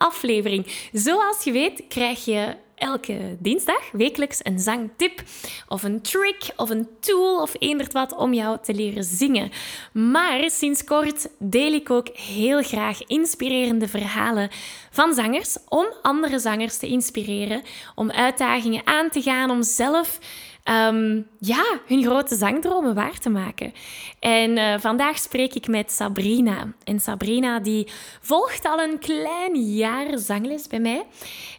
aflevering. Zoals je weet krijg je elke dinsdag wekelijks een zangtip of een trick of een tool of eenderd wat om jou te leren zingen. Maar sinds kort deel ik ook heel graag inspirerende verhalen van zangers om andere zangers te inspireren, om uitdagingen aan te gaan, om zelf um, ja, hun grote zangdromen waar te maken. En uh, vandaag spreek ik met Sabrina. En Sabrina die volgt al een klein jaar zangles bij mij.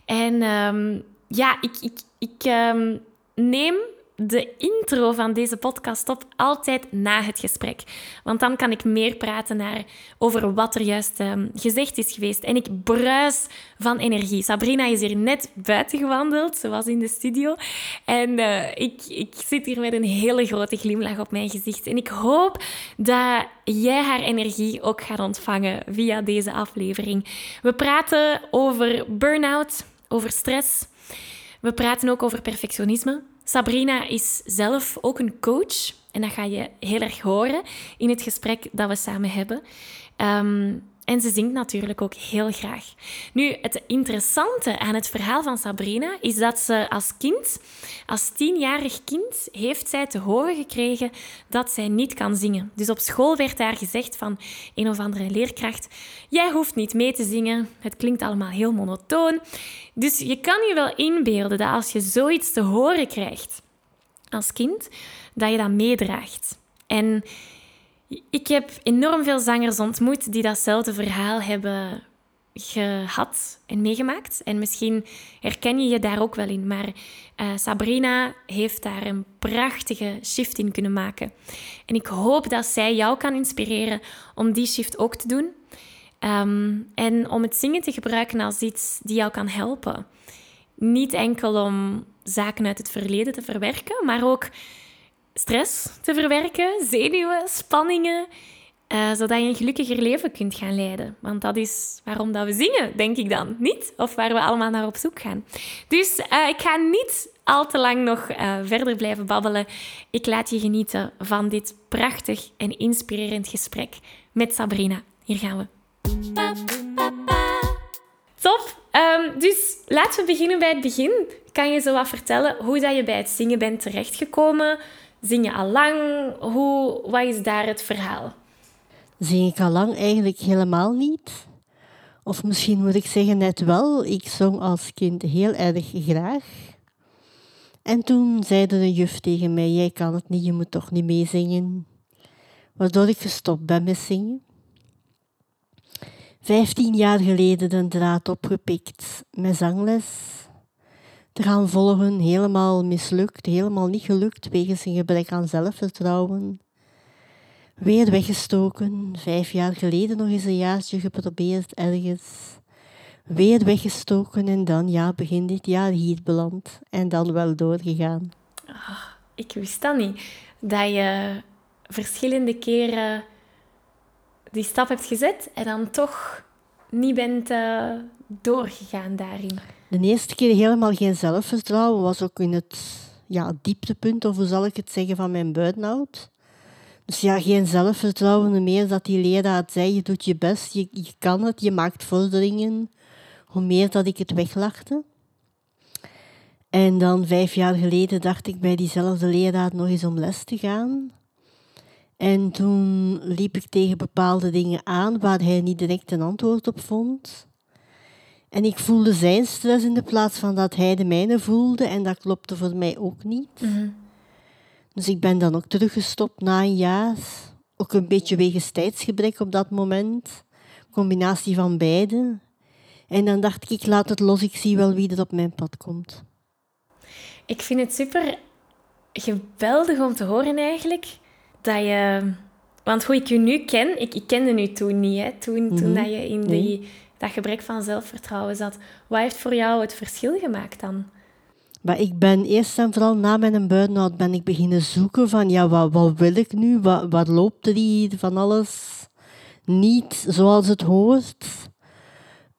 En um, ja, ik, ik, ik um, neem de intro van deze podcast op altijd na het gesprek. Want dan kan ik meer praten naar, over wat er juist um, gezegd is geweest. En ik bruis van energie. Sabrina is hier net buiten gewandeld, ze was in de studio. En uh, ik, ik zit hier met een hele grote glimlach op mijn gezicht. En ik hoop dat jij haar energie ook gaat ontvangen via deze aflevering. We praten over burn-out, over stress. We praten ook over perfectionisme. Sabrina is zelf ook een coach. En dat ga je heel erg horen in het gesprek dat we samen hebben. Um, en ze zingt natuurlijk ook heel graag. Nu, het interessante aan het verhaal van Sabrina is dat ze als kind, als tienjarig kind, heeft zij te horen gekregen dat zij niet kan zingen. Dus op school werd daar gezegd van een of andere leerkracht: Jij hoeft niet mee te zingen, het klinkt allemaal heel monotoon. Dus je kan je wel inbeelden dat als je zoiets te horen krijgt als kind, dat je dat meedraagt. En ik heb enorm veel zangers ontmoet die datzelfde verhaal hebben gehad en meegemaakt. En misschien herken je je daar ook wel in. Maar uh, Sabrina heeft daar een prachtige shift in kunnen maken. En ik hoop dat zij jou kan inspireren om die shift ook te doen. Um, en om het zingen te gebruiken als iets die jou kan helpen. Niet enkel om zaken uit het verleden te verwerken, maar ook stress te verwerken, zenuwen, spanningen, uh, zodat je een gelukkiger leven kunt gaan leiden. Want dat is waarom dat we zingen, denk ik dan, niet? Of waar we allemaal naar op zoek gaan. Dus uh, ik ga niet al te lang nog uh, verder blijven babbelen. Ik laat je genieten van dit prachtig en inspirerend gesprek met Sabrina. Hier gaan we. Top! Um, dus laten we beginnen bij het begin. Kan je zo wat vertellen hoe dat je bij het zingen bent terechtgekomen? Zing je al lang? Hoe, wat is daar het verhaal? Zing ik al lang? Eigenlijk helemaal niet. Of misschien moet ik zeggen net wel. Ik zong als kind heel erg graag. En toen zei de juf tegen mij, jij kan het niet, je moet toch niet meezingen. Waardoor ik gestopt ben met zingen. Vijftien jaar geleden de draad opgepikt met zangles te gaan volgen, helemaal mislukt, helemaal niet gelukt wegens een gebrek aan zelfvertrouwen. Weer weggestoken, vijf jaar geleden nog eens een jaartje geprobeerd ergens. Weer weggestoken en dan, ja, begin dit jaar hier beland en dan wel doorgegaan. Oh, ik wist dat niet, dat je verschillende keren die stap hebt gezet en dan toch niet bent uh, doorgegaan daarin. De eerste keer helemaal geen zelfvertrouwen was ook in het ja, dieptepunt, of hoe zal ik het zeggen, van mijn burn-out. Dus ja, geen zelfvertrouwen meer dat die leraar zei, je doet je best, je, je kan het, je maakt vorderingen. Hoe meer dat ik het weglachte. En dan vijf jaar geleden dacht ik bij diezelfde leraar nog eens om les te gaan. En toen liep ik tegen bepaalde dingen aan waar hij niet direct een antwoord op vond. En ik voelde zijn stress in de plaats van dat hij de mijne voelde. En dat klopte voor mij ook niet. Mhm. Dus ik ben dan ook teruggestopt na een jaar. Ook een beetje wegens tijdsgebrek op dat moment. Combinatie van beide. En dan dacht ik, ik laat het los, ik zie wel wie er op mijn pad komt. Ik vind het super geweldig om te horen eigenlijk dat je... Want hoe ik je nu ken, ik, ik kende u toen niet, hè, toen, toen dat je in die, dat gebrek van zelfvertrouwen zat. Wat heeft voor jou het verschil gemaakt dan? Maar ik ben eerst en vooral na mijn burn-out ben ik beginnen zoeken van ja, wat, wat wil ik nu? Wat, wat loopt er hier van alles niet zoals het hoort?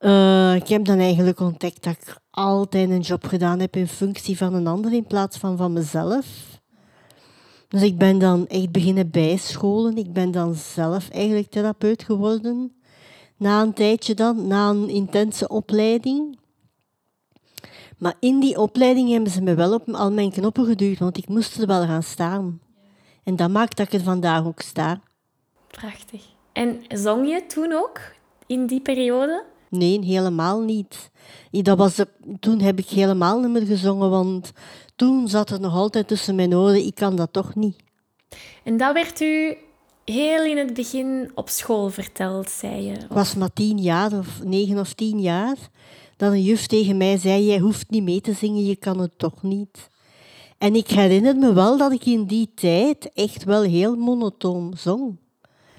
Uh, ik heb dan eigenlijk ontdekt dat ik altijd een job gedaan heb in functie van een ander in plaats van van mezelf. Dus ik ben dan echt beginnen bijscholen. Ik ben dan zelf eigenlijk therapeut geworden. Na een tijdje dan, na een intense opleiding. Maar in die opleiding hebben ze me wel op al mijn knoppen geduwd, want ik moest er wel gaan staan. En dat maakt dat ik er vandaag ook sta. Prachtig. En zong je toen ook, in die periode? Nee, helemaal niet. Dat was toen heb ik helemaal niet meer gezongen, want toen zat er nog altijd tussen mijn oren, ik kan dat toch niet. En dat werd u heel in het begin op school verteld, zei je? Ik was maar tien jaar, of negen of tien jaar, dat een juf tegen mij zei, jij hoeft niet mee te zingen, je kan het toch niet. En ik herinner me wel dat ik in die tijd echt wel heel monotoon zong.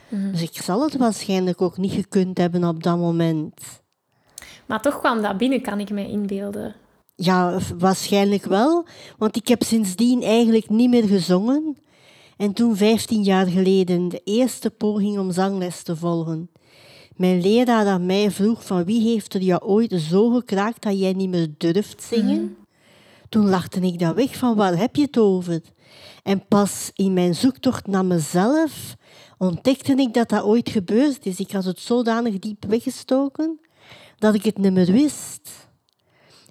Mhm. Dus ik zal het waarschijnlijk ook niet gekund hebben op dat moment. Maar toch kwam dat binnen, kan ik me inbeelden. Ja, waarschijnlijk wel. Want ik heb sindsdien eigenlijk niet meer gezongen. En toen, 15 jaar geleden, de eerste poging om zangles te volgen. Mijn leraar aan mij vroeg van wie heeft er jou ooit zo gekraakt dat jij niet meer durft zingen? Mhm. Toen lachte ik dat weg van waar heb je het over? En pas in mijn zoektocht naar mezelf ontdekte ik dat dat ooit gebeurd is. Ik had het zodanig diep weggestoken dat ik het niet meer wist.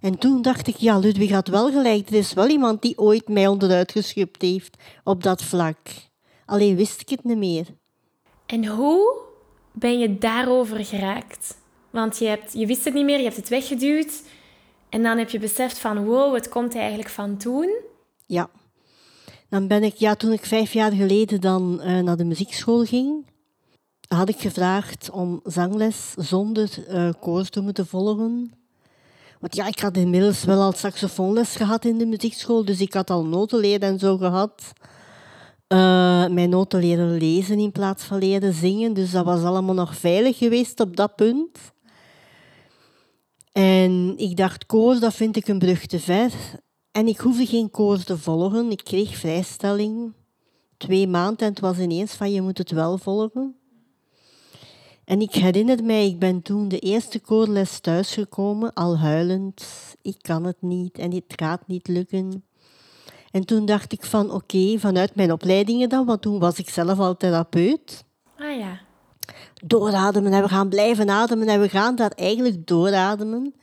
En toen dacht ik, ja, Ludwig had wel gelijk. Er is wel iemand die ooit mij onderuit geschupt heeft op dat vlak. Alleen wist ik het niet meer. En hoe ben je daarover geraakt? Want je, hebt, je wist het niet meer, je hebt het weggeduwd. En dan heb je beseft van, wow, het komt eigenlijk van toen. Ja. Dan ben ik, ja, toen ik vijf jaar geleden dan uh, naar de muziekschool ging, had ik gevraagd om zangles zonder uh, te moeten volgen. Want ja, ik had inmiddels wel al saxofoonles gehad in de muziekschool, dus ik had al noten leren en zo gehad. Uh, mijn noten leren lezen in plaats van leren zingen, dus dat was allemaal nog veilig geweest op dat punt. En ik dacht, koors, dat vind ik een brug te ver. En ik hoefde geen koors te volgen. Ik kreeg vrijstelling. Twee maanden en het was ineens van, je moet het wel volgen. En ik herinner mij, ik ben toen de eerste koorles thuisgekomen, al huilend. Ik kan het niet en het gaat niet lukken. En toen dacht ik van oké, vanuit mijn opleidingen dan, want toen was ik zelf al therapeut. Ah ja. Doorademen en we gaan blijven ademen en we gaan daar eigenlijk doorademen.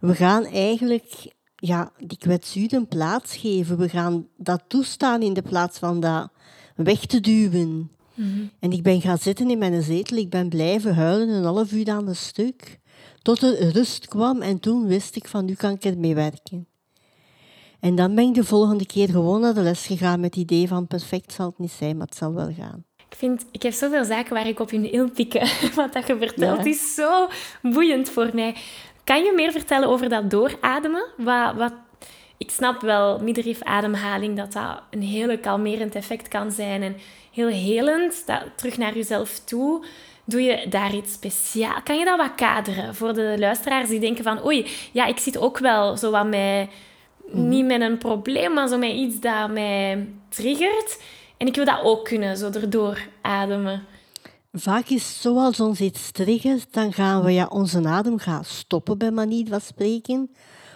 We gaan eigenlijk ja, die kwetsuur een plaats geven. We gaan dat toestaan in de plaats van dat weg te duwen. Mhm. En ik ben gaan zitten in mijn zetel. Ik ben blijven huilen een half uur aan een stuk. Tot er rust kwam en toen wist ik van nu kan ik ermee werken. En dan ben ik de volgende keer gewoon naar de les gegaan met het idee van perfect zal het niet zijn, maar het zal wel gaan. Ik, vind, ik heb zoveel zaken waar ik op in wil pikken. Wat dat je vertelt is zo boeiend voor mij. Kan je meer vertellen over dat doorademen? Wat, wat, ik snap wel, middenrifademhaling, dat dat een hele kalmerend effect kan zijn. En heel helend, dat, terug naar jezelf toe. Doe je daar iets speciaal? Kan je dat wat kaderen voor de luisteraars die denken van oei, ja, ik zit ook wel zo wat mij, mhm. niet met een probleem, maar zo met iets dat mij triggert. En ik wil dat ook kunnen, zo erdoor ademen. Vaak is het zo als ons iets triggert, dan gaan we ja, onze adem gaan stoppen, bij manier van spreken.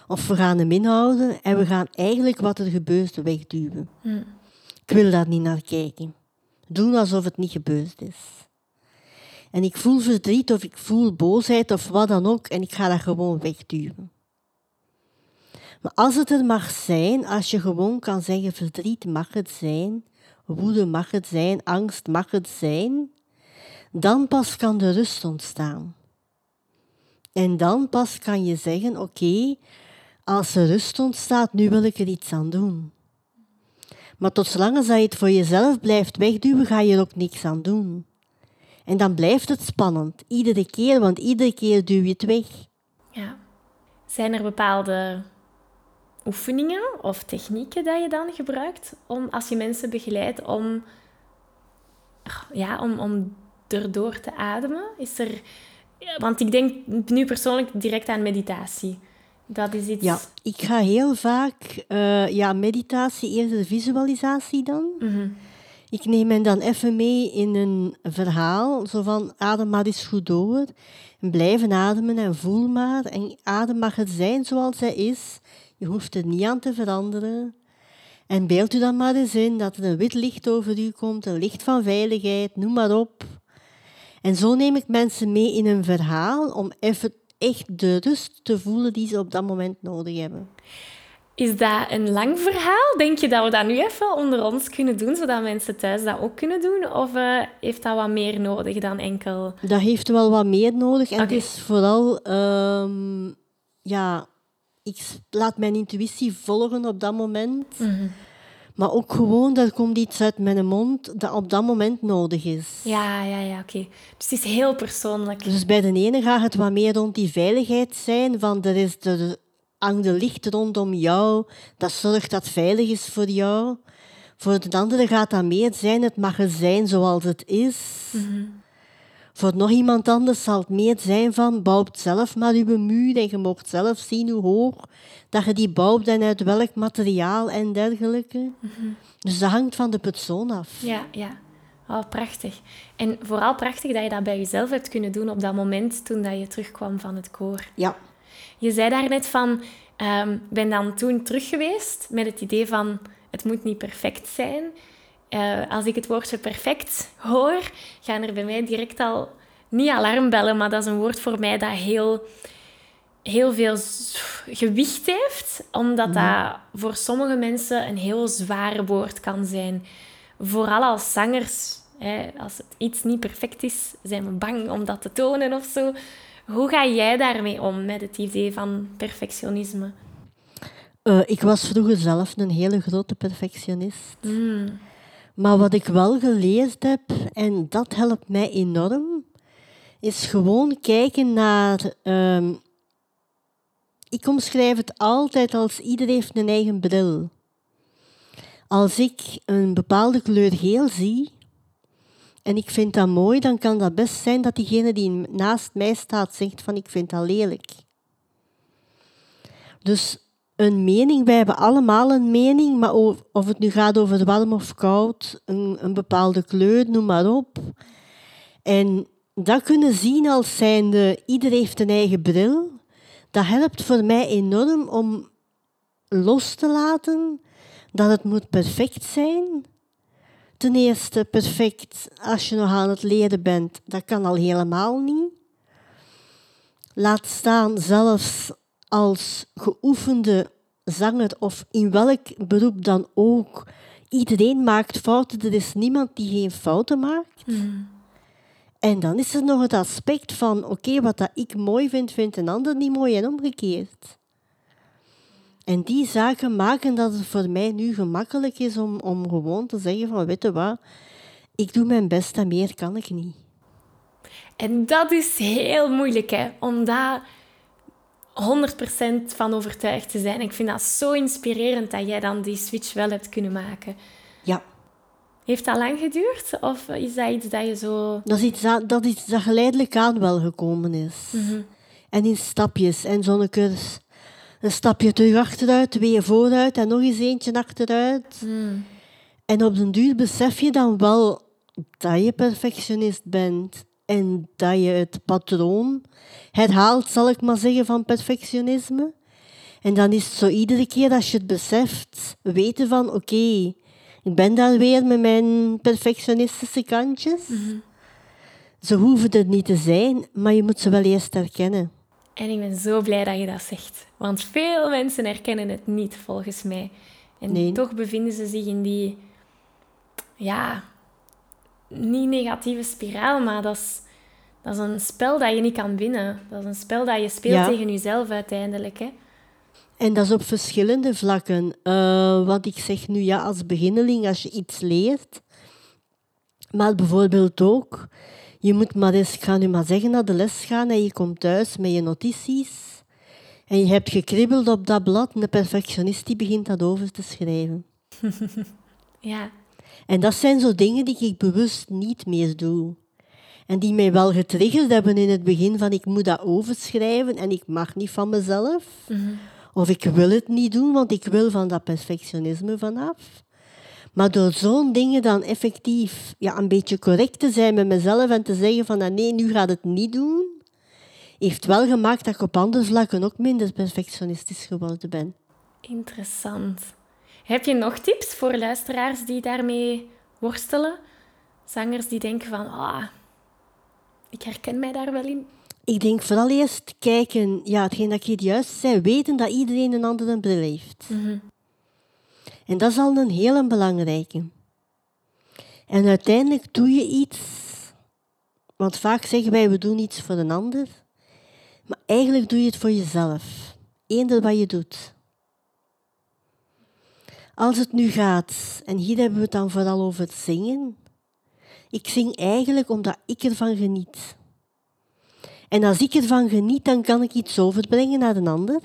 Of we gaan hem inhouden en we gaan eigenlijk wat er gebeurt wegduwen. Hmm. Ik wil daar niet naar kijken. Doen alsof het niet gebeurd is. En ik voel verdriet of ik voel boosheid of wat dan ook en ik ga dat gewoon wegduwen. Maar als het er mag zijn, als je gewoon kan zeggen verdriet mag het zijn, woede mag het zijn, angst mag het zijn, dan pas kan de rust ontstaan. En dan pas kan je zeggen, oké, als er rust ontstaat, nu wil ik er iets aan doen. Maar tot zolang je het voor jezelf blijft wegduwen, ga je er ook niks aan doen. En dan blijft het spannend, iedere keer, want iedere keer duw je het weg. Ja. Zijn er bepaalde oefeningen of technieken dat je dan gebruikt om, als je mensen begeleidt om, ja, om, om erdoor te ademen? Is er, want ik denk nu persoonlijk direct aan meditatie. Dat is iets... Ja, ik ga heel vaak... Uh, ja, meditatie, eerder de visualisatie dan. Mhm. Ik neem hen dan even mee in een verhaal. Zo van, adem maar eens goed door. En blijven ademen en voel maar. En adem mag het zijn zoals hij is. Je hoeft er niet aan te veranderen. En beeld u dan maar eens in dat er een wit licht over u komt. Een licht van veiligheid, noem maar op. En zo neem ik mensen mee in een verhaal om even echt de rust te voelen die ze op dat moment nodig hebben. Is dat een lang verhaal? Denk je dat we dat nu even onder ons kunnen doen, zodat mensen thuis dat ook kunnen doen? Of uh, heeft dat wat meer nodig dan enkel... Dat heeft wel wat meer nodig. En het is vooral... Um, ja, ik laat mijn intuïtie volgen op dat moment. Mhm. Maar ook gewoon, er komt iets uit mijn mond dat op dat moment nodig is. Ja, ja, ja, oké. Dus het is heel persoonlijk. Dus bij de ene gaat het wat meer rond die veiligheid zijn, van er is de hangt de licht rondom jou, dat zorgt dat het veilig is voor jou. Voor de andere gaat dat meer zijn, het mag er zijn zoals het is. Mhm. Voor nog iemand anders zal het meer zijn van bouw zelf maar uw muur en je mocht zelf zien hoe hoog dat je die bouwt en uit welk materiaal en dergelijke. Mhm. Dus dat hangt van de persoon af. Ja, ja. Oh, prachtig. En vooral prachtig dat je dat bij jezelf hebt kunnen doen op dat moment toen dat je terugkwam van het koor. Ja. Je zei daarnet van, um, ben dan toen terug geweest met het idee van, het moet niet perfect zijn. Uh, als ik het woordje perfect hoor, gaan er bij mij direct al niet alarmbellen, maar dat is een woord voor mij dat heel, heel veel gewicht heeft, omdat mm. dat voor sommige mensen een heel zwaar woord kan zijn. Vooral als zangers, hè, als het iets niet perfect is, zijn we bang om dat te tonen of zo. Hoe ga jij daarmee om met het idee van perfectionisme? Uh, ik was vroeger zelf een hele grote perfectionist. Mm. Maar wat ik wel geleerd heb, en dat helpt mij enorm, is gewoon kijken naar. Um, ik omschrijf het altijd als iedereen heeft een eigen bril. Als ik een bepaalde kleur geel zie, en ik vind dat mooi, dan kan dat best zijn dat diegene die naast mij staat zegt van ik vind dat lelijk. Dus een mening, wij hebben allemaal een mening, maar of het nu gaat over warm of koud, een, een bepaalde kleur, noem maar op. En dat kunnen zien als zijnde, ieder heeft een eigen bril. Dat helpt voor mij enorm om los te laten dat het moet perfect zijn ten eerste perfect als je nog aan het leren bent. Dat kan al helemaal niet. Laat staan zelfs als geoefende zanger of in welk beroep dan ook. Iedereen maakt fouten, er is niemand die geen fouten maakt. Mm. En dan is er nog het aspect van, oké, wat dat ik mooi vind, vindt een ander niet mooi en omgekeerd. En die zaken maken dat het voor mij nu gemakkelijk is om, om gewoon te zeggen van, weet je wat, ik doe mijn best en meer kan ik niet. En dat is heel moeilijk, hè? om daar 100% van overtuigd te zijn. Ik vind dat zo inspirerend dat jij dan die switch wel hebt kunnen maken. Ja. Heeft dat lang geduurd? Of is dat iets dat je zo... Dat is iets dat, dat, iets dat geleidelijk aan wel gekomen is. Mhm. En in stapjes. En zo'n cursus een stapje terug achteruit, twee vooruit en nog eens eentje achteruit. Hmm. En op den duur besef je dan wel dat je perfectionist bent en dat je het patroon herhaalt, zal ik maar zeggen, van perfectionisme. En dan is het zo iedere keer als je het beseft, weten van oké, ik ben daar weer met mijn perfectionistische kantjes. Mhm. Ze hoeven er niet te zijn, maar je moet ze wel eerst herkennen. En ik ben zo blij dat je dat zegt. Want veel mensen herkennen het niet, volgens mij. En toch bevinden ze zich in die... Ja, niet negatieve spiraal, maar dat is, dat is een spel dat je niet kan winnen. Dat is een spel dat je speelt tegen jezelf uiteindelijk. Hè? En dat is op verschillende vlakken. Uh, want ik zeg nu ja, als beginneling, als je iets leert, maar bijvoorbeeld ook, je moet maar eens, ik ga nu maar zeggen, naar de les gaan en je komt thuis met je notities en je hebt gekribbeld op dat blad en de perfectionist die begint dat over te schrijven. ja. En dat zijn zo dingen die ik bewust niet meer doe. En die mij wel getriggerd hebben in het begin van ik moet dat overschrijven en ik mag niet van mezelf. Mhm. Of ik wil het niet doen, want ik wil van dat perfectionisme vanaf. Maar door zo'n dingen dan effectief ja, een beetje correct te zijn met mezelf en te zeggen van ah, nee, nu gaat het niet doen, heeft wel gemaakt dat ik op andere vlakken ook minder perfectionistisch geworden ben. Interessant. Heb je nog tips voor luisteraars die daarmee worstelen? Zangers die denken van, ah, ik herken mij daar wel in. Ik denk vooral eerst kijken, ja, hetgeen dat je juist zei, weten dat iedereen een andere bril heeft. Mhm. En dat is al een hele belangrijke. En uiteindelijk doe je iets, want vaak zeggen wij we doen iets voor een ander, maar eigenlijk doe je het voor jezelf. Eender wat je doet. Als het nu gaat, en hier hebben we het dan vooral over het zingen. Ik zing eigenlijk omdat ik ervan geniet. En als ik ervan geniet, dan kan ik iets overbrengen naar een ander.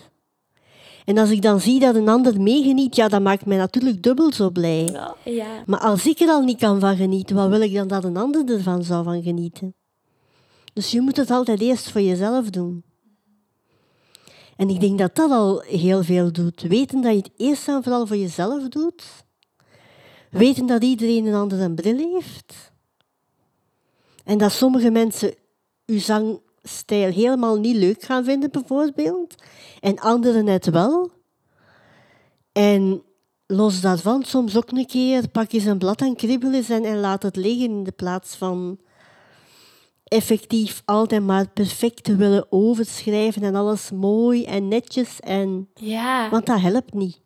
En als ik dan zie dat een ander meegeniet, ja, dat maakt mij natuurlijk dubbel zo blij. Ja. Maar als ik er al niet kan van genieten, wat wil ik dan dat een ander ervan zou van genieten? Dus je moet het altijd eerst voor jezelf doen. En ik denk dat dat al heel veel doet. Weten dat je het eerst en vooral voor jezelf doet. Weten dat iedereen een andere bril heeft. En dat sommige mensen uw zangstijl helemaal niet leuk gaan vinden, bijvoorbeeld. En anderen net wel. En los daarvan, soms ook een keer pak eens een blad en kribbel eens en, en laat het liggen in de plaats van effectief altijd maar perfect te willen overschrijven en alles mooi en netjes. En... Ja. Want dat helpt niet.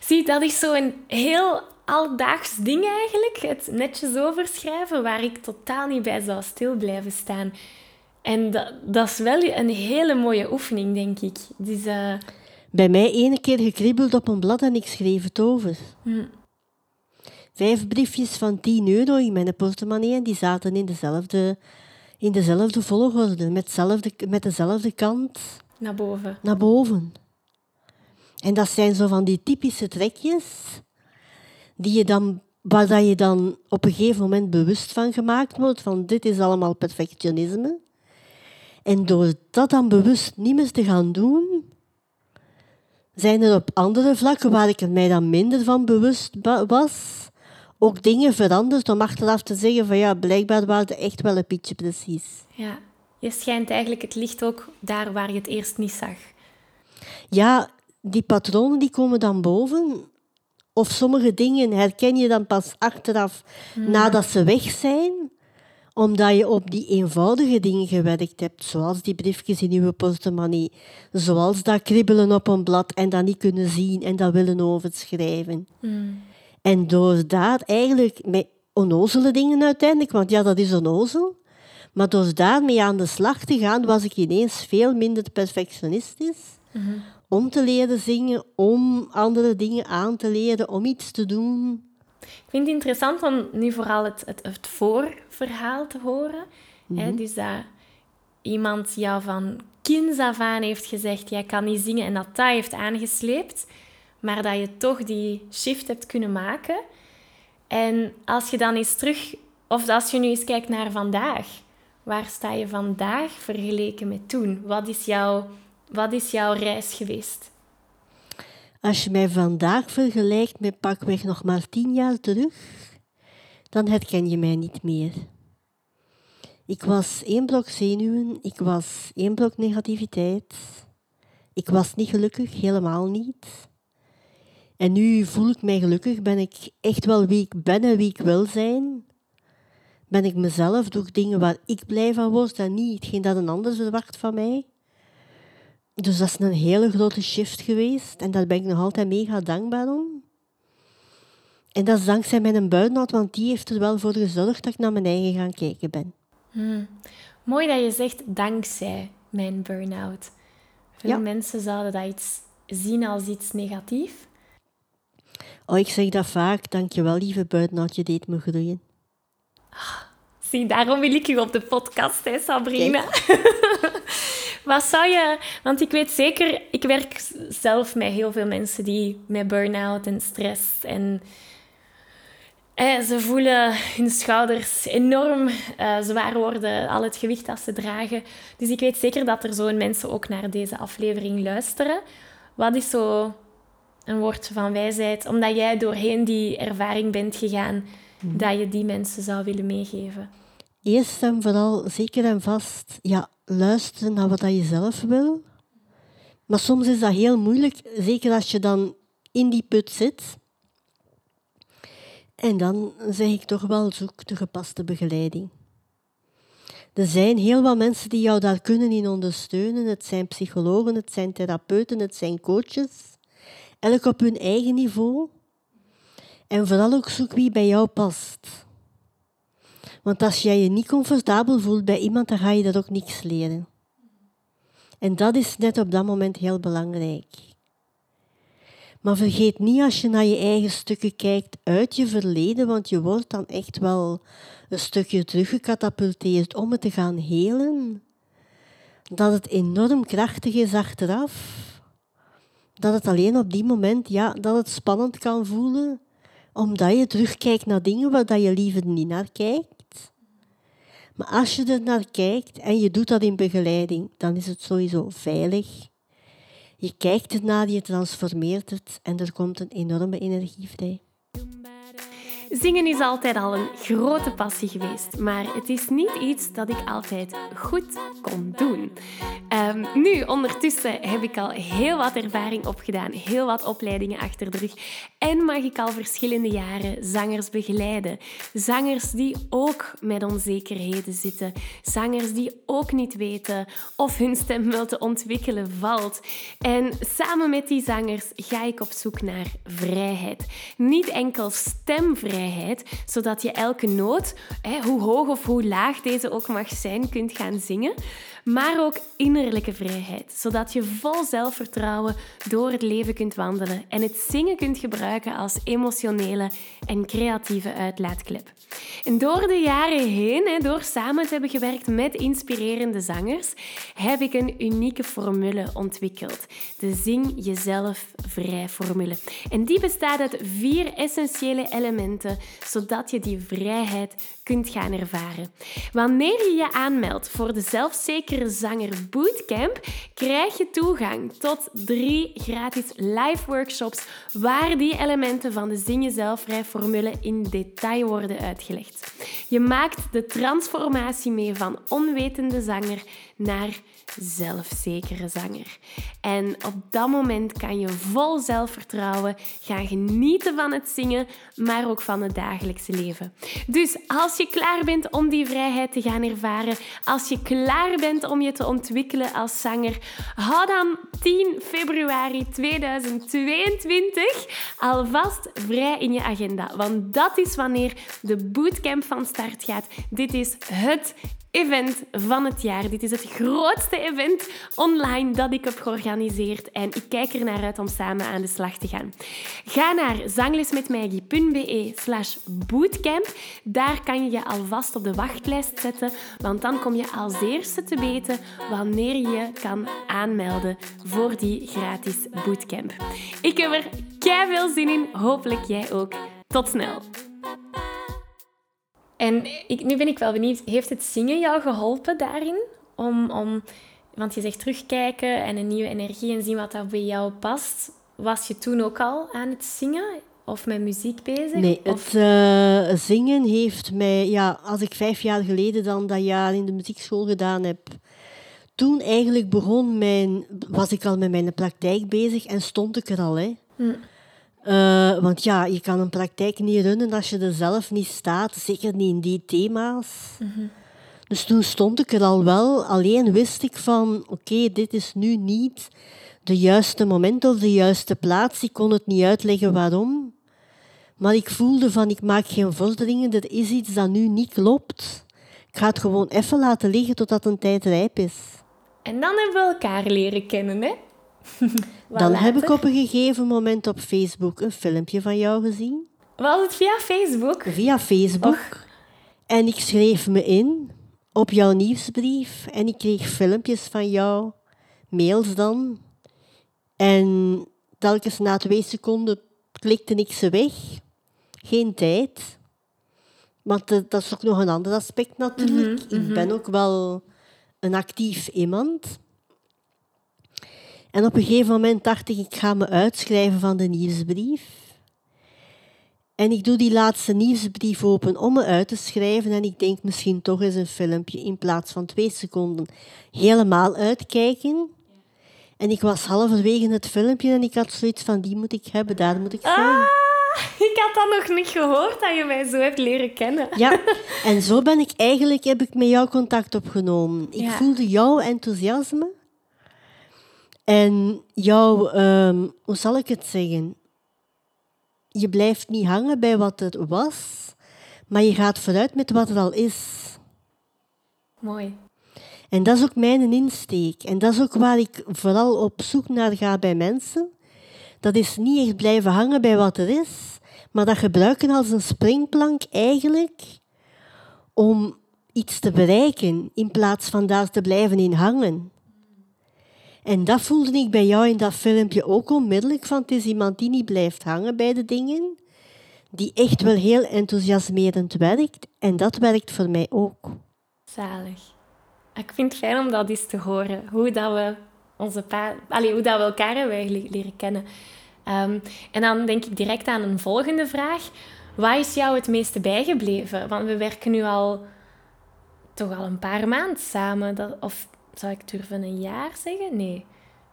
Zie, dat is zo'n heel alledaags ding eigenlijk. Het netjes overschrijven, waar ik totaal niet bij zou stil blijven staan. En dat, dat is wel een hele mooie oefening, denk ik. Dus, uh... Bij mij ene keer gekribbeld op een blad en ik schreef het over. Hm. Vijf briefjes van 10 euro in mijn portemonnee en die zaten in dezelfde in dezelfde volgorde, met, zelfde, met dezelfde kant. Naar boven. Naar boven. En dat zijn zo van die typische trekjes die je dan, waar dat je dan op een gegeven moment bewust van gemaakt wordt, van dit is allemaal perfectionisme. En door dat dan bewust niet meer te gaan doen, zijn er op andere vlakken waar ik er mij dan minder van bewust was, ook dingen veranderd om achteraf te zeggen van ja, blijkbaar waren het echt wel een beetje precies. Ja, je schijnt eigenlijk het licht ook daar waar je het eerst niet zag. Ja, die patronen die komen dan boven. Of sommige dingen herken je dan pas achteraf hmm. nadat ze weg zijn omdat je op die eenvoudige dingen gewerkt hebt, zoals die briefjes in je portemonnee, zoals dat kribbelen op een blad en dat niet kunnen zien en dat willen overschrijven. Mm. En door daar eigenlijk met onnozele dingen uiteindelijk, want ja, dat is onnozel, maar door daarmee aan de slag te gaan, was ik ineens veel minder perfectionistisch. Mhm. Om te leren zingen, om andere dingen aan te leren, om iets te doen. Ik vind het interessant om nu vooral het, het, het voorverhaal te horen. hè? Mhm. Dus dat iemand jou van kinds af aan heeft gezegd, jij kan niet zingen, en dat dat heeft aangesleept maar dat je toch die shift hebt kunnen maken. En als je dan eens terug, of als je nu eens kijkt naar vandaag, waar sta je vandaag vergeleken met toen? Wat is jouw, wat is jouw reis geweest? Als je mij vandaag vergelijkt met pakweg nog maar tien jaar terug, dan herken je mij niet meer. Ik was één blok zenuwen, ik was één blok negativiteit. Ik was niet gelukkig, helemaal niet. En nu voel ik mij gelukkig, ben ik echt wel wie ik ben en wie ik wil zijn. Ben ik mezelf, doe ik dingen waar ik blij van word en niet hetgeen dat een ander verwacht van mij. Dus dat is een hele grote shift geweest en daar ben ik nog altijd mega dankbaar om. En dat is dankzij mijn burn-out, want die heeft er wel voor gezorgd dat ik naar mijn eigen gaan kijken ben. Hmm. Mooi dat je zegt dankzij mijn burn-out. Veel mensen zouden dat iets zien als iets negatiefs? Oh, ik zeg dat vaak. Dankjewel, lieve buitenhoud, je deed me groeien. Zie, daarom wil ik u op de podcast, hè, Sabrina. Wat zou je... Want ik weet zeker... Ik werk zelf met heel veel mensen die met burn-out en stress en... Eh, ze voelen hun schouders enorm uh, zwaar worden, al het gewicht dat ze dragen. Dus ik weet zeker dat er zo'n mensen ook naar deze aflevering luisteren. Wat is zo een woord van wijsheid, omdat jij doorheen die ervaring bent gegaan, mhm. dat je die mensen zou willen meegeven? Eerst en vooral zeker en vast ja, luisteren naar wat je zelf wil. Maar soms is dat heel moeilijk, zeker als je dan in die put zit. En dan zeg ik toch wel, zoek de gepaste begeleiding. Er zijn heel wat mensen die jou daar kunnen in ondersteunen. Het zijn psychologen, het zijn therapeuten, het zijn coaches elk op hun eigen niveau. En vooral ook zoek wie bij jou past. Want als jij je niet comfortabel voelt bij iemand, dan ga je dat ook niks leren. En dat is net op dat moment heel belangrijk. Maar vergeet niet als je naar je eigen stukken kijkt uit je verleden, want je wordt dan echt wel een stukje teruggecatapulteerd om het te gaan helen, dat het enorm krachtig is achteraf dat het alleen op die moment, ja, dat het spannend kan voelen, omdat je terugkijkt naar dingen waar dat je liever niet naar kijkt. Maar als je er naar kijkt en je doet dat in begeleiding, dan is het sowieso veilig. Je kijkt ernaar, je transformeert het en er komt een enorme energie vrij. Zingen is altijd al een grote passie geweest, maar het is niet iets dat ik altijd goed kon doen. Um, nu, ondertussen heb ik al heel wat ervaring opgedaan, heel wat opleidingen achter de rug en mag ik al verschillende jaren zangers begeleiden. Zangers die ook met onzekerheden zitten, zangers die ook niet weten of hun stem wel te ontwikkelen valt. En samen met die zangers ga ik op zoek naar vrijheid. Niet enkel stemvrijheid zodat je elke noot, hoe hoog of hoe laag deze ook mag zijn, kunt gaan zingen maar ook innerlijke vrijheid, zodat je vol zelfvertrouwen door het leven kunt wandelen en het zingen kunt gebruiken als emotionele en creatieve uitlaatklep. En door de jaren heen, door samen te hebben gewerkt met inspirerende zangers, heb ik een unieke formule ontwikkeld. De Zing Jezelf Vrij formule. En die bestaat uit vier essentiële elementen, zodat je die vrijheid kunt gaan ervaren. Wanneer je je aanmeldt voor de zelfzekere Zanger Bootcamp krijg je toegang tot drie gratis live workshops waar die elementen van de Zing Jezelfvrij formule in detail worden uitgelegd. Je maakt de transformatie mee van onwetende zanger naar zelfzekere zanger. En op dat moment kan je vol zelfvertrouwen gaan genieten van het zingen, maar ook van het dagelijkse leven. Dus als je klaar bent om die vrijheid te gaan ervaren, als je klaar bent om je te ontwikkelen als zanger, hou dan 10 februari 2022 alvast vrij in je agenda. Want dat is wanneer de bootcamp van start gaat. Dit is het event van het jaar. Dit is het grootste event online dat ik heb georganiseerd en ik kijk er naar uit om samen aan de slag te gaan. Ga naar zanglesmetmaggie.be slash bootcamp. Daar kan je je alvast op de wachtlijst zetten, want dan kom je als eerste te weten wanneer je kan aanmelden voor die gratis bootcamp. Ik heb er kei veel zin in, hopelijk jij ook. Tot snel! En ik, nu ben ik wel benieuwd, heeft het zingen jou geholpen daarin? Om, om, want je zegt terugkijken en een nieuwe energie en zien wat dat bij jou past. Was je toen ook al aan het zingen of met muziek bezig? Nee, het uh, zingen heeft mij, ja, als ik vijf jaar geleden dan dat jaar in de muziekschool gedaan heb, toen eigenlijk begon mijn, was ik al met mijn praktijk bezig en stond ik er al. Hè. Hm. Uh, want ja, je kan een praktijk niet runnen als je er zelf niet staat, zeker niet in die thema's. Mm Dus toen stond ik er al wel, alleen wist ik van, oké, dit is nu niet de juiste moment of de juiste plaats. Ik kon het niet uitleggen waarom. Maar ik voelde van, ik maak geen vorderingen, er is iets dat nu niet klopt. Ik ga het gewoon even laten liggen totdat een tijd rijp is. En dan hebben we elkaar leren kennen, hè? Dan heb ik op een gegeven moment op Facebook een filmpje van jou gezien. Was het via Facebook? Via Facebook. En ik schreef me in op jouw nieuwsbrief en ik kreeg filmpjes van jou, mails dan. En telkens na twee seconden klikte ik ze weg. Geen tijd. Want dat is ook nog een ander aspect natuurlijk. Mhm, Ik ben ook wel een actief iemand. En op een gegeven moment dacht ik, ik ga me uitschrijven van de nieuwsbrief. En ik doe die laatste nieuwsbrief open om me uit te schrijven. En ik denk misschien toch eens een filmpje in plaats van twee seconden helemaal uitkijken. En ik was halverwege het filmpje en ik had zoiets van, die moet ik hebben, daar moet ik zijn. Ah, ik had dat nog niet gehoord dat je mij zo hebt leren kennen. Ja, en zo ben ik eigenlijk, heb ik met jou contact opgenomen. Ik Ja. voelde jouw enthousiasme en jouw, ehm, hoe zal ik het zeggen? Je blijft niet hangen bij wat er was, maar je gaat vooruit met wat er al is. Mooi. En dat is ook mijn insteek. En dat is ook waar ik vooral op zoek naar ga bij mensen. Dat is niet echt blijven hangen bij wat er is, maar dat gebruiken als een springplank eigenlijk om iets te bereiken in plaats van daar te blijven in hangen. En dat voelde ik bij jou in dat filmpje ook onmiddellijk, van het is iemand die niet blijft hangen bij de dingen, die echt wel heel enthousiasmerend werkt. En dat werkt voor mij ook. Zalig. Ik vind het fijn om dat eens te horen. Hoe dat we, onze pa Allee, hoe dat we elkaar hebben eigenlijk leren kennen. Ehm, en dan denk ik direct aan een volgende vraag. Wat is jou het meeste bijgebleven? Want we werken nu al toch al een paar maanden samen. Dat, of zou ik durven een jaar zeggen? Nee.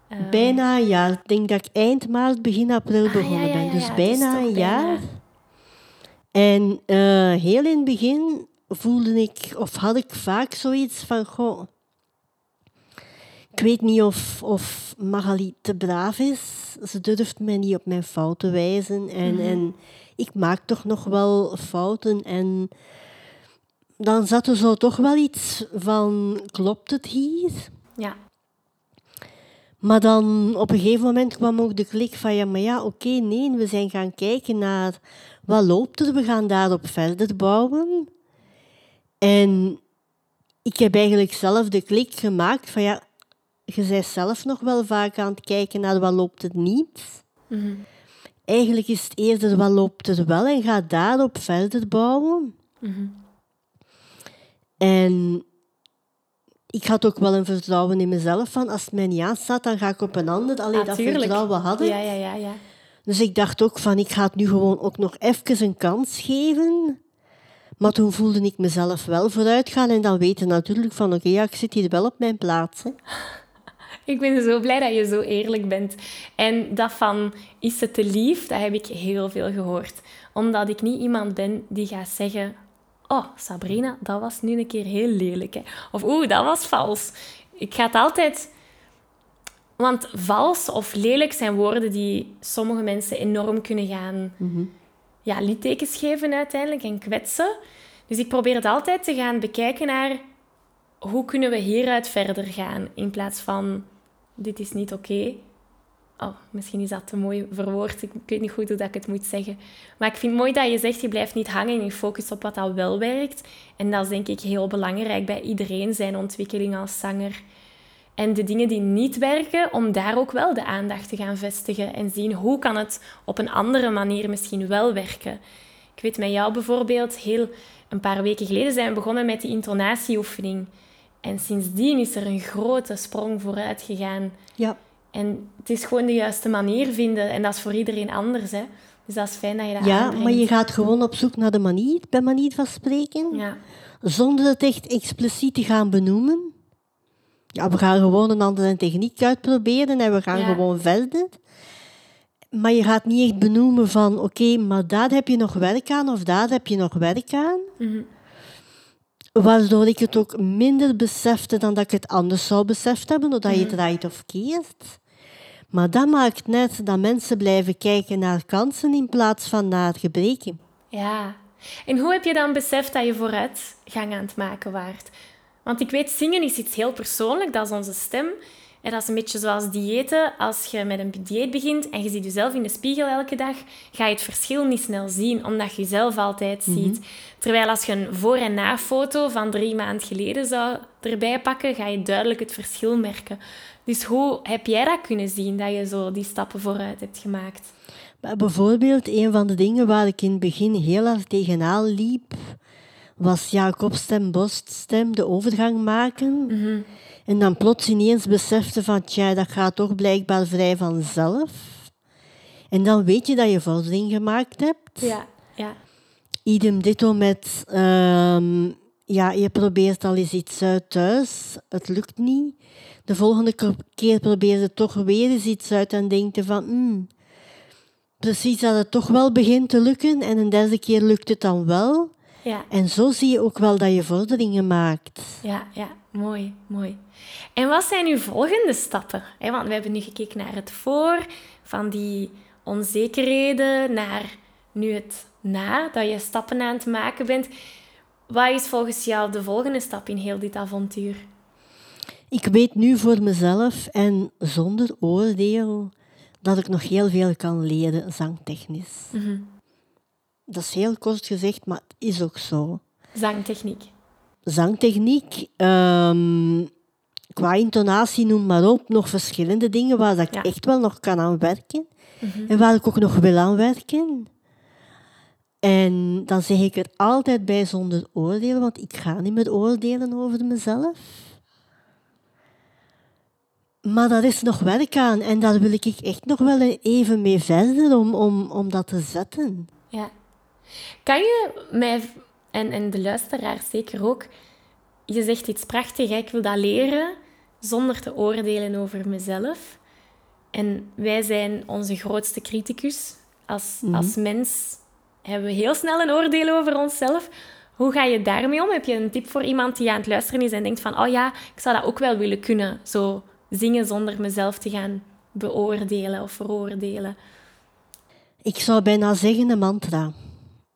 Ehm, Bijna een jaar. Ik denk dat ik eind maart, begin april ah, ja, begonnen ja, ben. Dus bijna een bijna. jaar. En eh, heel in het begin voelde ik, of had ik vaak zoiets van, goh, ik weet niet of, of Magali te braaf is. Ze durft mij niet op mijn fouten wijzen. En, en ik maak toch nog wel fouten. En dan zat er zo toch wel iets van, klopt het hier? Ja. Maar dan op een gegeven moment kwam ook de klik van ja, maar ja, oké, nee, we zijn gaan kijken naar wat loopt er, we gaan daarop verder bouwen. En ik heb eigenlijk zelf de klik gemaakt van ja, je bent zelf nog wel vaak aan het kijken naar wat loopt er niet. Mhm. Eigenlijk is het eerder wat loopt er wel en ga daarop verder bouwen. Mhm. En ik had ook wel een vertrouwen in mezelf van als het mij niet aanstaat, dan ga ik op een ander. Alleen Ah, dat tuurlijk. vertrouwen had ik. Ja, ja, ja, ja. Dus ik dacht ook van, ik ga het nu gewoon ook nog even een kans geven. Maar toen voelde ik mezelf wel vooruit gaan en dan weten natuurlijk van, oké, ja, ik zit hier wel op mijn plaats. Hè. Ik ben zo blij dat je zo eerlijk bent. En dat van, is het te lief, dat heb ik heel veel gehoord. Omdat ik niet iemand ben die gaat zeggen... Oh, Sabrina, dat was nu een keer heel lelijk. Hè. Of oeh, dat was vals. Ik ga het altijd... Want vals of lelijk zijn woorden die sommige mensen enorm kunnen gaan... Ja, littekens geven uiteindelijk en kwetsen. Dus ik probeer het altijd te gaan bekijken naar hoe kunnen we hieruit verder gaan? In plaats van, dit is niet oké. Oh, misschien is dat te mooi verwoord. Ik, weet niet goed hoe ik het moet zeggen. Maar ik vind het mooi dat je zegt, je blijft niet hangen en je focust op wat dat wel werkt. En dat is denk ik heel belangrijk bij iedereen, zijn ontwikkeling als zanger. En de dingen die niet werken, om daar ook wel de aandacht te gaan vestigen. En zien hoe kan het op een andere manier misschien wel werken. Ik weet met jou bijvoorbeeld, heel een paar weken geleden zijn we begonnen met die intonatieoefening. En sindsdien is er een grote sprong vooruit gegaan. Ja. En het is gewoon de juiste manier vinden. En dat is voor iedereen anders. Hè? Dus dat is fijn dat je dat ja, aanbrengt. maar je gaat gewoon op zoek naar de manier, bij manier van spreken, Ja. zonder het echt expliciet te gaan benoemen. Ja, we gaan gewoon een andere techniek uitproberen en we gaan Ja. gewoon verder. Maar je gaat niet echt benoemen van, oké, maar daar heb je nog werk aan of daar heb je nog werk aan. Mhm. Waardoor ik het ook minder besefte dan dat ik het anders zou beseft hebben, doordat je het draait of keert. Maar dat maakt net dat mensen blijven kijken naar kansen in plaats van naar gebreken. Ja. En hoe heb je dan beseft dat je vooruitgang aan het maken waart? Want ik weet, zingen is iets heel persoonlijk, dat is onze stem. En dat is een beetje zoals diëten. Als je met een dieet begint en je ziet jezelf in de spiegel elke dag, ga je het verschil niet snel zien, omdat je jezelf altijd Mhm. ziet. Terwijl als je een voor- en na-foto van drie maanden geleden zou erbij pakken, ga je duidelijk het verschil merken. Dus hoe heb jij dat kunnen zien, dat je zo die stappen vooruit hebt gemaakt? Maar bijvoorbeeld, een van de dingen waar ik in het begin heel hard tegenaan liep, was ja, kopstem, borststem, de overgang maken. En dan plots ineens besefte van, tja, dat gaat toch blijkbaar vrij vanzelf. En dan weet je dat je vordering gemaakt hebt. Ja, ja. Idem ditto met, ehm, ja, je probeert al eens iets uit thuis, het lukt niet. De volgende keer probeer je toch weer eens iets uit en denk je van, hmm, precies dat het toch wel begint te lukken en een derde keer lukt het dan wel. Ja, En zo zie je ook wel dat je vorderingen maakt. ja, ja. Mooi, mooi. En wat zijn uw volgende stappen? Want we hebben nu gekeken naar het voor, van die onzekerheden, naar nu het na, dat je stappen aan het maken bent. Wat is volgens jou de volgende stap in heel dit avontuur? Ik weet nu voor mezelf en zonder oordeel dat ik nog heel veel kan leren zangtechnisch. Dat is heel kort gezegd, maar het is ook zo. Zangtechniek. Zangtechniek, ehm, qua intonatie, noem maar op, nog verschillende dingen waar dat ik Ja. echt wel nog kan aan werken en waar ik ook nog wil aan werken. En dan zeg ik er altijd bij zonder oordeel, want ik ga niet meer oordelen over mezelf. Maar daar is nog werk aan en daar wil ik echt nog wel even mee verder om, om, om dat te zetten. Ja. Kan je mij, en, en de luisteraar zeker ook, je zegt iets prachtig, hè? ik wil dat leren zonder te oordelen over mezelf. En wij zijn onze grootste criticus. Als, als mens hebben we heel snel een oordeel over onszelf. Hoe ga je daarmee om? Heb je een tip voor iemand die aan het luisteren is en denkt van, oh ja, ik zou dat ook wel willen kunnen, zo zingen zonder mezelf te gaan beoordelen of veroordelen? Ik zou bijna zeggen een mantra.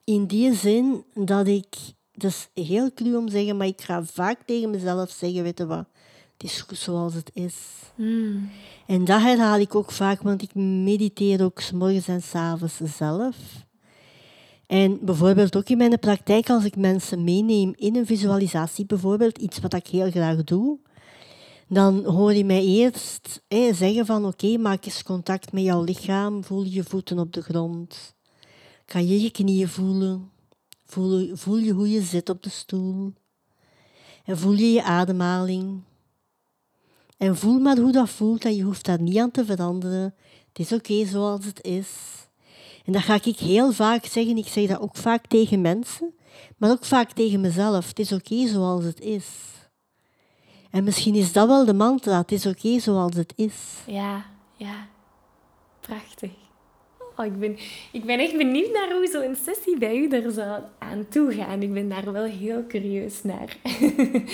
In die zin dat ik, dat is heel cru om te zeggen, maar ik ga vaak tegen mezelf zeggen, weet je wat, het is goed zoals het is. En dat herhaal ik ook vaak, want ik mediteer ook 's morgens en 's avonds zelf. En bijvoorbeeld ook in mijn praktijk, als ik mensen meeneem in een visualisatie, bijvoorbeeld iets wat ik heel graag doe, dan hoor je mij eerst zeggen van oké, maak eens contact met jouw lichaam, voel je voeten op de grond. Kan je je knieën voelen? Voel, voel je hoe je zit op de stoel? En voel je je ademhaling? En voel maar hoe dat voelt en je hoeft daar niet aan te veranderen. Het is oké zoals het is. En dat ga ik heel vaak zeggen. Ik zeg dat ook vaak tegen mensen, maar ook vaak tegen mezelf. Het is oké zoals het is. En misschien is dat wel de mantra. Het is oké zoals het is. Ja, ja. Prachtig. Oh, ik, ben, ik ben echt benieuwd naar hoe zo'n sessie bij u er zou aan toe gaan. Ik ben daar wel heel curieus naar.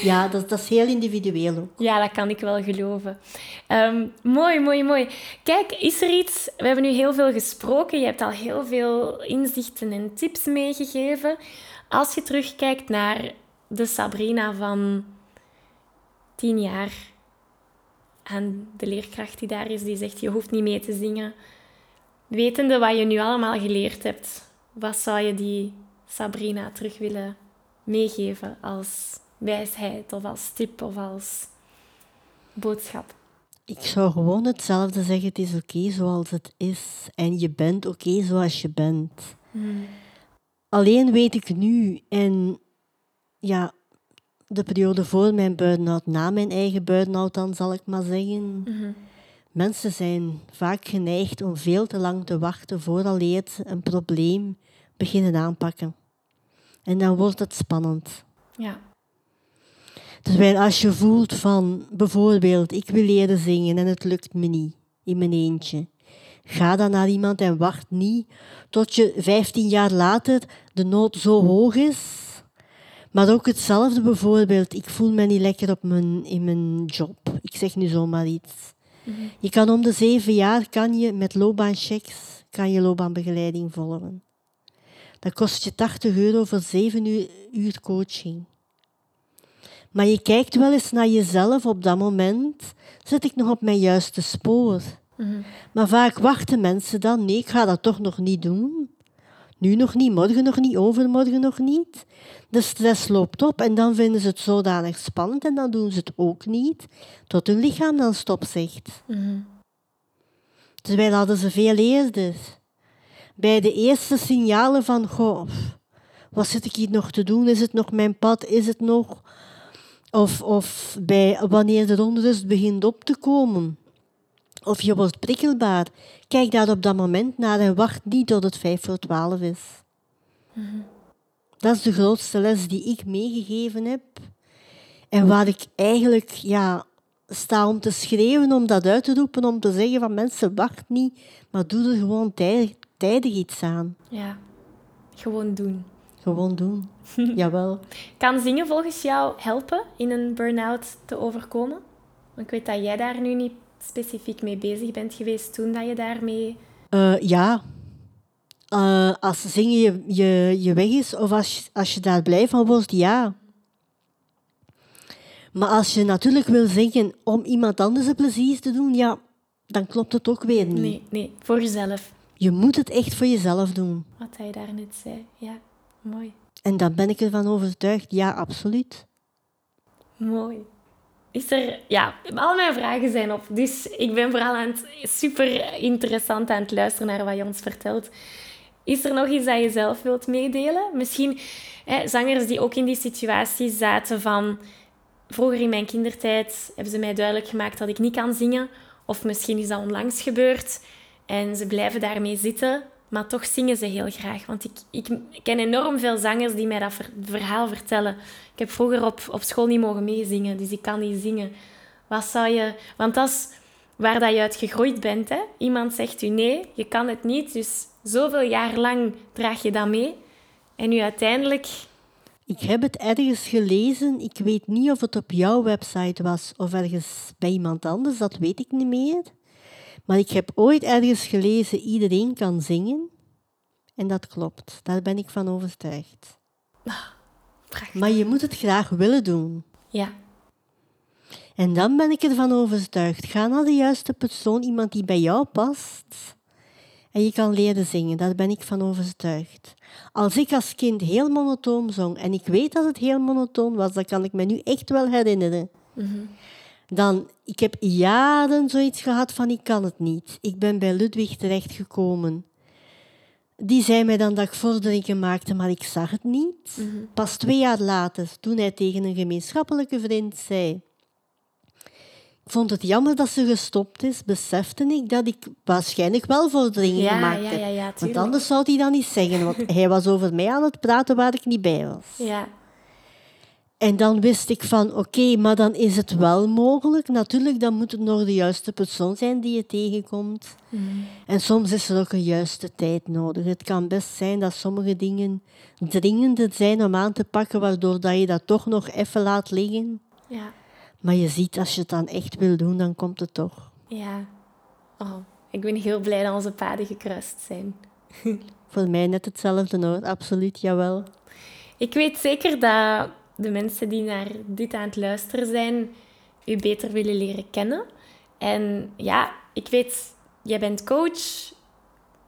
Ja, dat, dat is heel individueel ook. ja, dat kan ik wel geloven. Ehm, mooi, mooi, mooi. Kijk, is er iets... We hebben nu heel veel gesproken. Je hebt al heel veel inzichten en tips meegegeven. Als je terugkijkt naar de Sabrina van tien jaar... En de leerkracht die daar is, die zegt, je hoeft niet mee te zingen. Wetende wat je nu allemaal geleerd hebt, wat zou je die Sabrina terug willen meegeven als wijsheid of als tip of als boodschap? Ik zou gewoon hetzelfde zeggen. Het is oké zoals het is. En je bent oké zoals je bent. Alleen weet ik nu en ja, de periode voor mijn burn-out, na mijn eigen burn-out dan zal ik maar zeggen. Mensen zijn vaak geneigd om veel te lang te wachten vooraleer ze een probleem beginnen aanpakken. En dan wordt het spannend. Ja, Terwijl als je voelt van bijvoorbeeld, ik wil leren zingen en het lukt me niet in mijn eentje. Ga dan naar iemand en wacht niet tot je 15 jaar later de nood zo hoog is. Maar ook hetzelfde bijvoorbeeld, ik voel me niet lekker op mijn, in mijn job. Ik zeg nu zomaar iets. Je kan om de zeven jaar kan je met loopbaanchecks kan je loopbaanbegeleiding volgen. Dat kost je 80 euro voor zeven uur, uur coaching. Maar je kijkt wel eens naar jezelf op dat moment. Zit ik nog op mijn juiste spoor? Maar vaak wachten mensen dan. Nee, ik ga dat toch nog niet doen. Nu nog niet, morgen nog niet, overmorgen nog niet. De stress loopt op en dan vinden ze het zodanig spannend en dan doen ze het ook niet, tot hun lichaam dan stop zegt. Terwijl hadden ze veel eerder. Bij de eerste signalen van, goh, wat zit ik hier nog te doen? Is het nog mijn pad? Is het nog... Of, of bij wanneer de onrust begint op te komen. Of je wordt prikkelbaar. Kijk daar op dat moment naar en wacht niet tot het vijf voor twaalf is. Dat is de grootste les die ik meegegeven heb. En waar ik eigenlijk ja, sta om te schreeuwen, om dat uit te roepen, om te zeggen van mensen, wacht niet, maar doe er gewoon tijdig, tijdig iets aan. Ja, gewoon doen. Gewoon doen. Jawel. Kan zingen volgens jou helpen in een burn-out te overkomen? Want ik weet dat jij daar nu niet specifiek mee bezig bent geweest toen dat je daarmee... Eh, ja. Eh, als zingen je, je, je weg is, of als, je- als je daar blij van wordt, ja. Maar als je natuurlijk wil zingen om iemand anders een plezier te doen, ja, dan klopt het ook weer niet. Nee, nee, voor jezelf. Je moet het echt voor jezelf doen. Wat hij daar net zei. Ja, mooi. En dan ben ik ervan overtuigd, ja, absoluut. Mooi. Is er... Ja, al mijn vragen zijn op. Dus ik ben vooral aan het, super interessant aan het luisteren naar wat je ons vertelt. Is er nog iets dat je zelf wilt meedelen? Misschien hè, zangers die ook in die situatie zaten van... Vroeger in mijn kindertijd hebben ze mij duidelijk gemaakt dat ik niet kan zingen. Of misschien is dat onlangs gebeurd. En ze blijven daarmee zitten. Maar toch zingen ze heel graag. Want ik, ik ken enorm veel zangers die mij dat ver- verhaal vertellen. Ik heb vroeger op, op school niet mogen meezingen, dus ik kan niet zingen. Wat zou je... Want dat is waar dat je uit gegroeid bent. Hè? Iemand zegt u nee, je kan het niet. Dus zoveel jaar lang draag je dat mee. En nu uiteindelijk... Ik heb het ergens gelezen. Ik weet niet of het op jouw website was of ergens bij iemand anders, dat weet ik niet meer. Maar ik heb ooit ergens gelezen: iedereen kan zingen. En dat klopt, daar ben ik van overtuigd. Maar je moet het graag willen doen. Ja, En dan ben ik ervan overtuigd. Ga naar de juiste persoon, iemand die bij jou past. En je kan leren zingen, daar ben ik van overtuigd. Als ik als kind heel monotoon zong, en ik weet dat het heel monotoon was, dat kan ik me nu echt wel herinneren. Dan, ik heb jaren zoiets gehad van ik kan het niet. Ik ben bij Ludwig terechtgekomen. Die zei mij dan dat ik vorderingen maakte, maar ik zag het niet. Pas twee jaar later, toen hij tegen een gemeenschappelijke vriend zei... Ik vond het jammer dat ze gestopt is, besefte ik dat ik waarschijnlijk wel vorderingen Ja, gemaakt ja, heb. ja, ja, want anders zou hij dat niet zeggen, want hij was over mij aan het praten waar ik niet bij was. ja, En dan wist ik van, oké, maar dan is het wel mogelijk. Natuurlijk, dan moet het nog de juiste persoon zijn die je tegenkomt. En soms is er ook een juiste tijd nodig. Het kan best zijn dat sommige dingen dringender zijn om aan te pakken, waardoor dat je dat toch nog even laat liggen. ja, Maar je ziet, als je het dan echt wil doen, dan komt het toch. ja. Oh, ik ben heel blij dat onze paden gekruist zijn. Voor mij net hetzelfde hoor, absoluut, jawel. Ik weet zeker dat de mensen die naar dit aan het luisteren zijn, u beter willen leren kennen. En ja, ik weet, jij bent coach.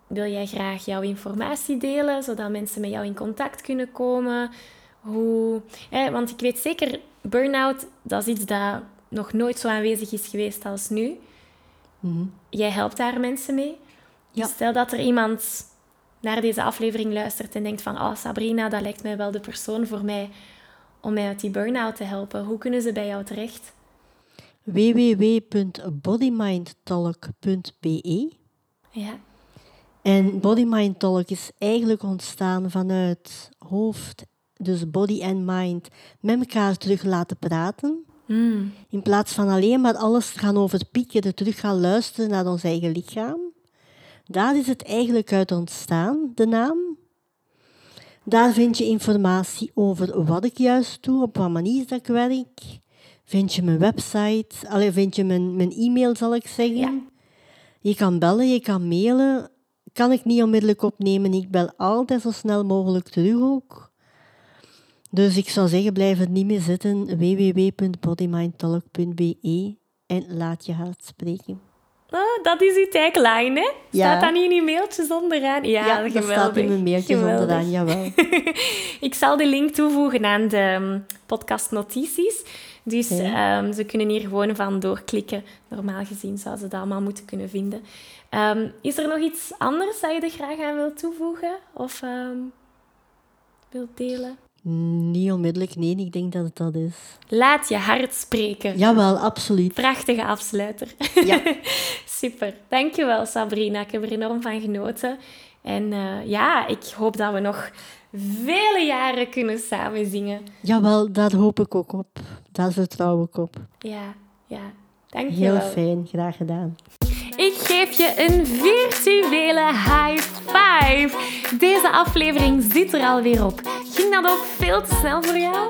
Wil jij graag jouw informatie delen, zodat mensen met jou in contact kunnen komen? Hoe, hè, want ik weet zeker, burn-out, dat is iets dat nog nooit zo aanwezig is geweest als nu. Jij helpt daar mensen mee. Ja. Stel dat er iemand naar deze aflevering luistert en denkt van oh, Sabrina, dat lijkt mij wel de persoon voor mij om mij uit die burn-out te helpen. Hoe kunnen ze bij jou terecht? www.bodymindtalk.be Ja, En Body Mind Talk is eigenlijk ontstaan vanuit hoofd, dus body en mind, met elkaar terug laten praten. In plaats van alleen maar alles te gaan overpiekeren, terug gaan luisteren naar ons eigen lichaam. Daar is het eigenlijk uit ontstaan, de naam. Daar vind je informatie over wat ik juist doe, op wat manier dat ik werk. Vind je mijn website, allee, vind je mijn, mijn e-mail, zal ik zeggen. Ja. Je kan bellen, je kan mailen. Kan ik niet onmiddellijk opnemen, ik bel altijd zo snel mogelijk terug ook. Dus ik zou zeggen, blijf het niet meer zitten. www.bodymindtalk.be en laat je hart spreken. Oh, dat is uw tagline, hè? Staat dat niet in uw mailtjes onderaan? Ja, ja dat staat in mijn mailtjes geweldig. onderaan, jawel. ik zal de link toevoegen aan de ehm, podcastnotities. Dus ehm, ze kunnen hier gewoon van doorklikken. Normaal gezien zouden ze dat allemaal moeten kunnen vinden. Um, is er nog iets anders dat je er graag aan wilt toevoegen? Of wilt delen? Niet onmiddellijk, nee. Ik denk dat het dat is. Laat je hart spreken. Jawel, absoluut. Prachtige afsluiter. Ja. Super. Dankjewel, Sabrina. Ik heb er enorm van genoten. En uh, ja, ik hoop dat we nog vele jaren kunnen samen zingen. Jawel, dat hoop ik ook op. Daar vertrouw ik op. Ja, ja. Dankjewel. Heel fijn. Graag gedaan. Ik geef je een virtuele high five. Deze aflevering zit er alweer op. Ging dat ook veel te snel voor jou?